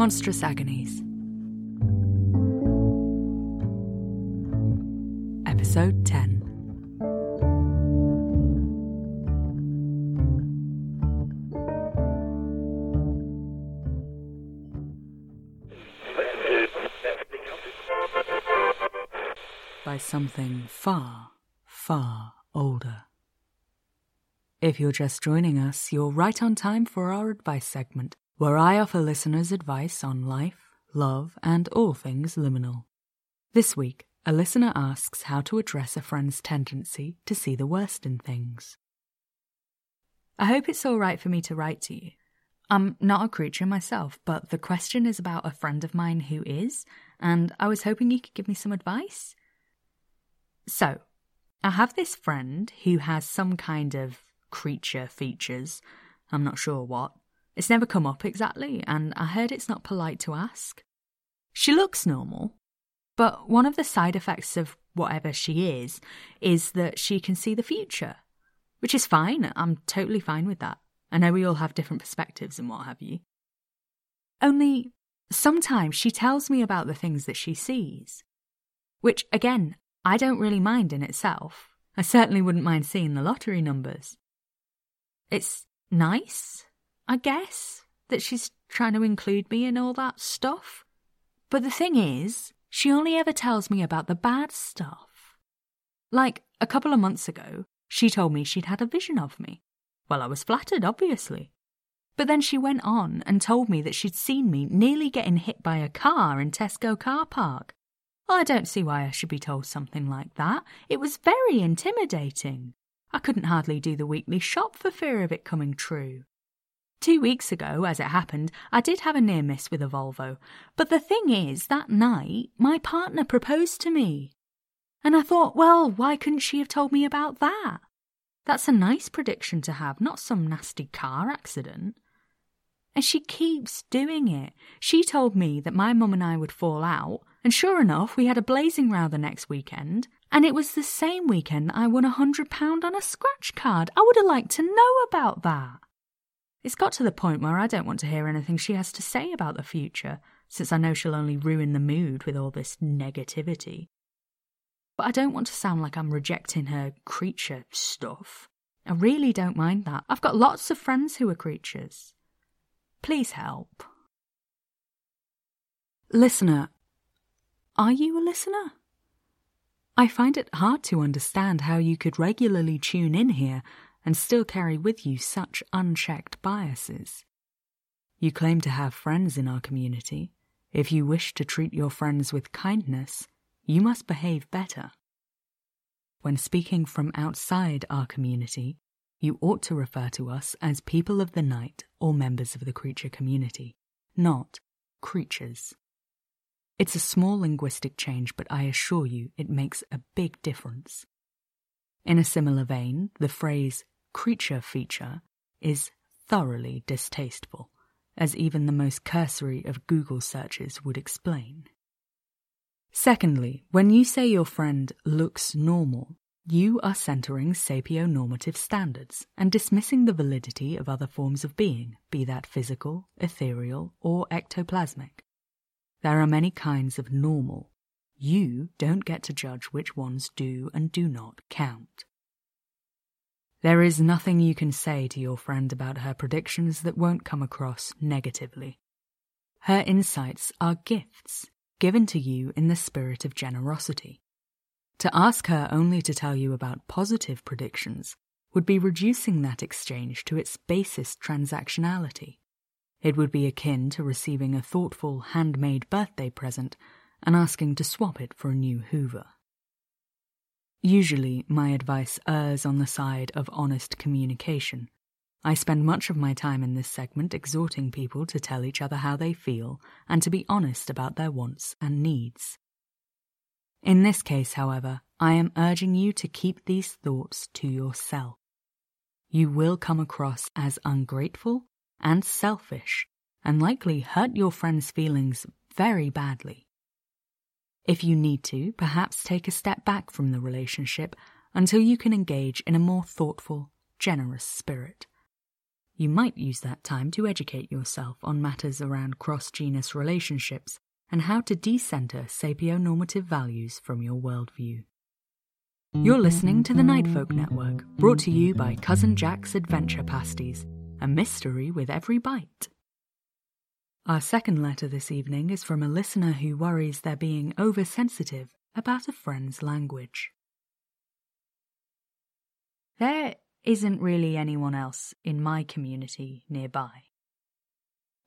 Monstrous Agonies. Episode 10. By something far, far older. If you're just joining us, you're right on time for our advice segment, where I offer listeners advice on life, love, and all things liminal. This week, a listener asks how to address a friend's tendency to see the worst in things. I hope it's all right for me to write to you. I'm not a creature myself, but the question is about a friend of mine who is, and I was hoping you could give me some advice. So, I have this friend who has some kind of creature features. I'm not sure what. It's never come up exactly, and I heard it's not polite to ask. She looks normal, but one of the side effects of whatever she is is that she can see the future, which is fine. I'm totally fine with that. I know we all have different perspectives and what have you. Only sometimes she tells me about the things that she sees, which again, I don't really mind in itself. I certainly wouldn't mind seeing the lottery numbers. It's nice, I guess, that she's trying to include me in all that stuff. But the thing is, she only ever tells me about the bad stuff. Like, a couple of months ago, she told me she'd had a vision of me. Well, I was flattered, obviously. But then she went on and told me that she'd seen me nearly getting hit by a car in Tesco car park. I don't see why I should be told something like that. It was very intimidating. I couldn't hardly do the weekly shop for fear of it coming true. Two weeks ago, as it happened, I did have a near miss with a Volvo, but the thing is, that night, my partner proposed to me. And I thought, well, why couldn't she have told me about that? That's a nice prediction to have, not some nasty car accident. And she keeps doing it. She told me that my mum and I would fall out, and sure enough, we had a blazing row the next weekend, and it was the same weekend that I won a £100 on a scratch card. I would have liked to know about that. It's got to the point where I don't want to hear anything she has to say about the future, since I know she'll only ruin the mood with all this negativity. But I don't want to sound like I'm rejecting her creature stuff. I really don't mind that. I've got lots of friends who are creatures. Please help. Listener, are you a listener? I find it hard to understand how you could regularly tune in here and still carry with you such unchecked biases. You claim to have friends in our community. If you wish to treat your friends with kindness, you must behave better. When speaking from outside our community, you ought to refer to us as people of the night or members of the creature community, not creatures. It's a small linguistic change, but I assure you it makes a big difference. In a similar vein, the phrase creature feature is thoroughly distasteful, as even the most cursory of Google searches would explain. Secondly, when you say your friend looks normal, you are centering sapio-normative standards and dismissing the validity of other forms of being, be that physical, ethereal, or ectoplasmic. There are many kinds of normal. You don't get to judge which ones do and do not count. There is nothing you can say to your friend about her predictions that won't come across negatively. Her insights are gifts given to you in the spirit of generosity. To ask her only to tell you about positive predictions would be reducing that exchange to its basest transactionality. It would be akin to receiving a thoughtful handmade birthday present and asking to swap it for a new Hoover. Usually, my advice errs on the side of honest communication. I spend much of my time in this segment exhorting people to tell each other how they feel and to be honest about their wants and needs. In this case, however, I am urging you to keep these thoughts to yourself. You will come across as ungrateful and selfish, and likely hurt your friend's feelings very badly. If you need to, perhaps take a step back from the relationship until you can engage in a more thoughtful, generous spirit. You might use that time to educate yourself on matters around cross genus relationships and how to decenter sapio-normative values from your worldview. You're listening to the Nightfolk Network, brought to you by Cousin Jack's Adventure Pasties, a mystery with every bite. Our second letter this evening is from a listener who worries they're being oversensitive about a friend's language. There isn't really anyone else in my community nearby.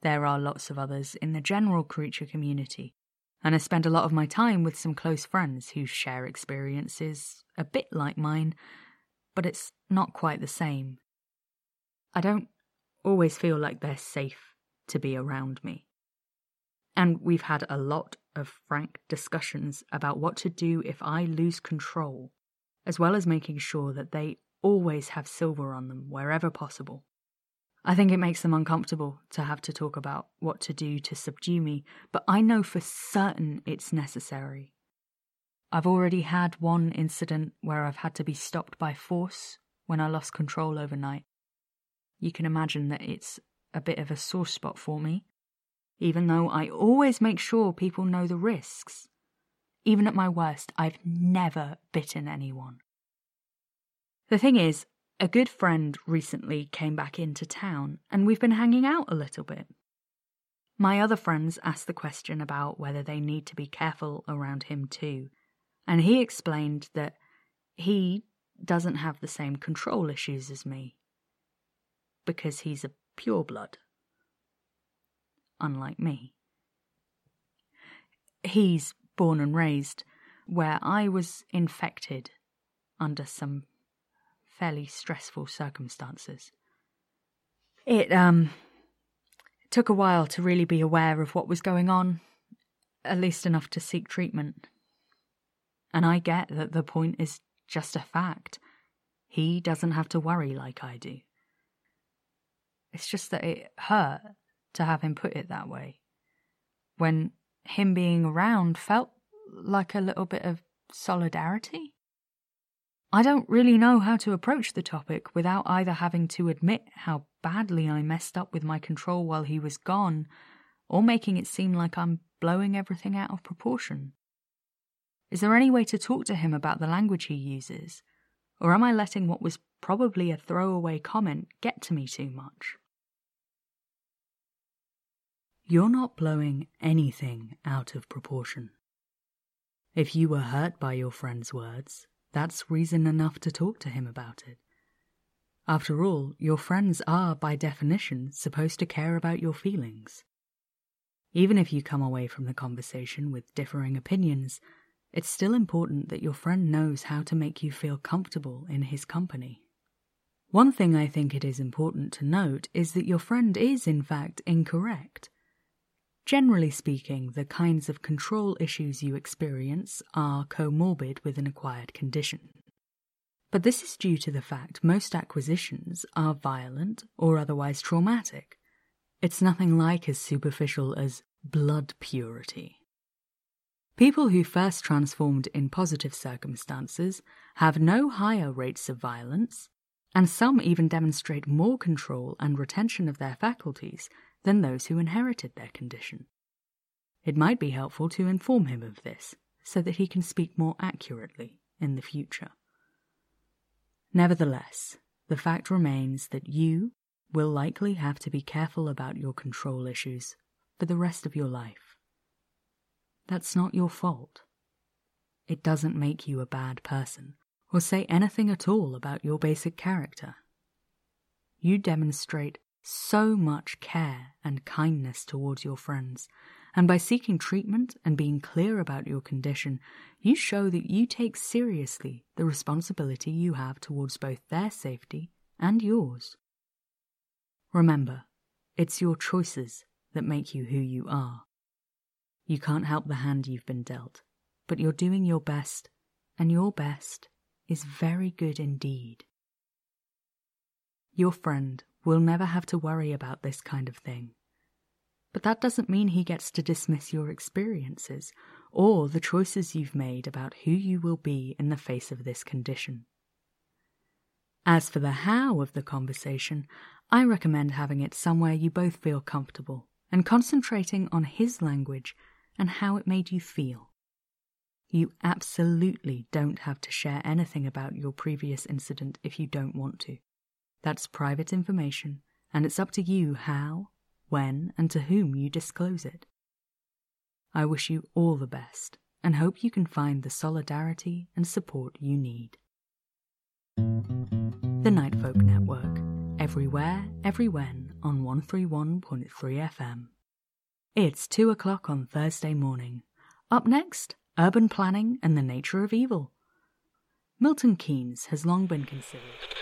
There are lots of others in the general creature community, and I spend a lot of my time with some close friends who share experiences a bit like mine, but it's not quite the same. I don't always feel like they're safe to be around me. And we've had a lot of frank discussions about what to do if I lose control, as well as making sure that they always have silver on them wherever possible. I think it makes them uncomfortable to have to talk about what to do to subdue me, but I know for certain it's necessary. I've already had one incident where I've had to be stopped by force when I lost control overnight. You can imagine that it's a bit of a sore spot for me, even though I always make sure people know the risks. Even at my worst, I've never bitten anyone. The thing is, a good friend recently came back into town, and we've been hanging out a little bit. My other friends asked the question about whether they need to be careful around him too, and he explained that he doesn't have the same control issues as me because he's a pureblood, unlike me. He's born and raised where I was infected under some fairly stressful circumstances. It um took a while to really be aware of what was going on, at least enough to seek treatment. And I get that the point is just a fact. He doesn't have to worry like I do. It's just that it hurt to have him put it that way. When him being around felt like a little bit of solidarity. I don't really know how to approach the topic without either having to admit how badly I messed up with my control while he was gone, or making it seem like I'm blowing everything out of proportion. Is there any way to talk to him about the language he uses? Or am I letting what was probably a throwaway comment get to me too much? You're not blowing anything out of proportion. If you were hurt by your friend's words, that's reason enough to talk to him about it. After all, your friends are, by definition, supposed to care about your feelings. Even if you come away from the conversation with differing opinions, it's still important that your friend knows how to make you feel comfortable in his company. One thing I think it is important to note is that your friend is, in fact, incorrect. Generally speaking, the kinds of control issues you experience are comorbid with an acquired condition. But this is due to the fact most acquisitions are violent or otherwise traumatic. It's nothing like as superficial as blood purity. People who first transformed in positive circumstances have no higher rates of violence, and some even demonstrate more control and retention of their faculties than those who inherited their condition. It might be helpful to inform him of this so that he can speak more accurately in the future. Nevertheless, the fact remains that you will likely have to be careful about your control issues for the rest of your life. That's not your fault. It doesn't make you a bad person or say anything at all about your basic character. You demonstrate so much care and kindness towards your friends, and by seeking treatment and being clear about your condition, you show that you take seriously the responsibility you have towards both their safety and yours. Remember, it's your choices that make you who you are. You can't help the hand you've been dealt, but you're doing your best, and your best is very good indeed. Your friend will never have to worry about this kind of thing. But that doesn't mean he gets to dismiss your experiences or the choices you've made about who you will be in the face of this condition. As for the how of the conversation, I recommend having it somewhere you both feel comfortable and concentrating on his language and how it made you feel. You absolutely don't have to share anything about your previous incident if you don't want to. That's private information, and it's up to you how, when, and to whom you disclose it. I wish you all the best and hope you can find the solidarity and support you need. The Nightfolk Network, everywhere, every when, on 131.3 FM. It's 2 o'clock on Thursday morning. Up next, urban planning and the nature of evil. Milton Keynes has long been considered.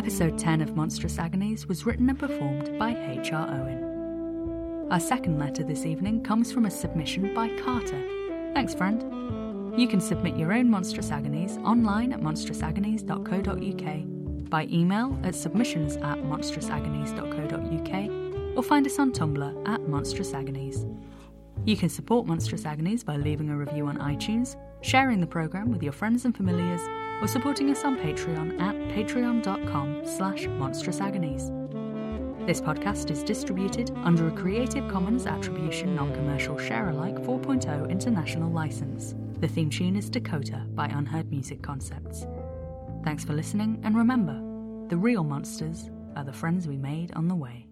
Episode 10 of Monstrous Agonies was written and performed by H.R. Owen. Our second letter this evening comes from a submission by Carter. Thanks, friend. You can submit your own Monstrous Agonies online at monstrousagonies.co.uk, by email at submissions at monstrousagonies.co.uk, or find us on Tumblr at Monstrous Agonies. You can support Monstrous Agonies by leaving a review on iTunes, sharing the programme with your friends and familiars, or supporting us on Patreon at patreon.com slash monstrousagonies. This podcast is distributed under a Creative Commons Attribution Non-Commercial Share-alike 4.0 international license. The theme tune is Dakota by Unheard Music Concepts. Thanks for listening, and remember, the real monsters are the friends we made on the way.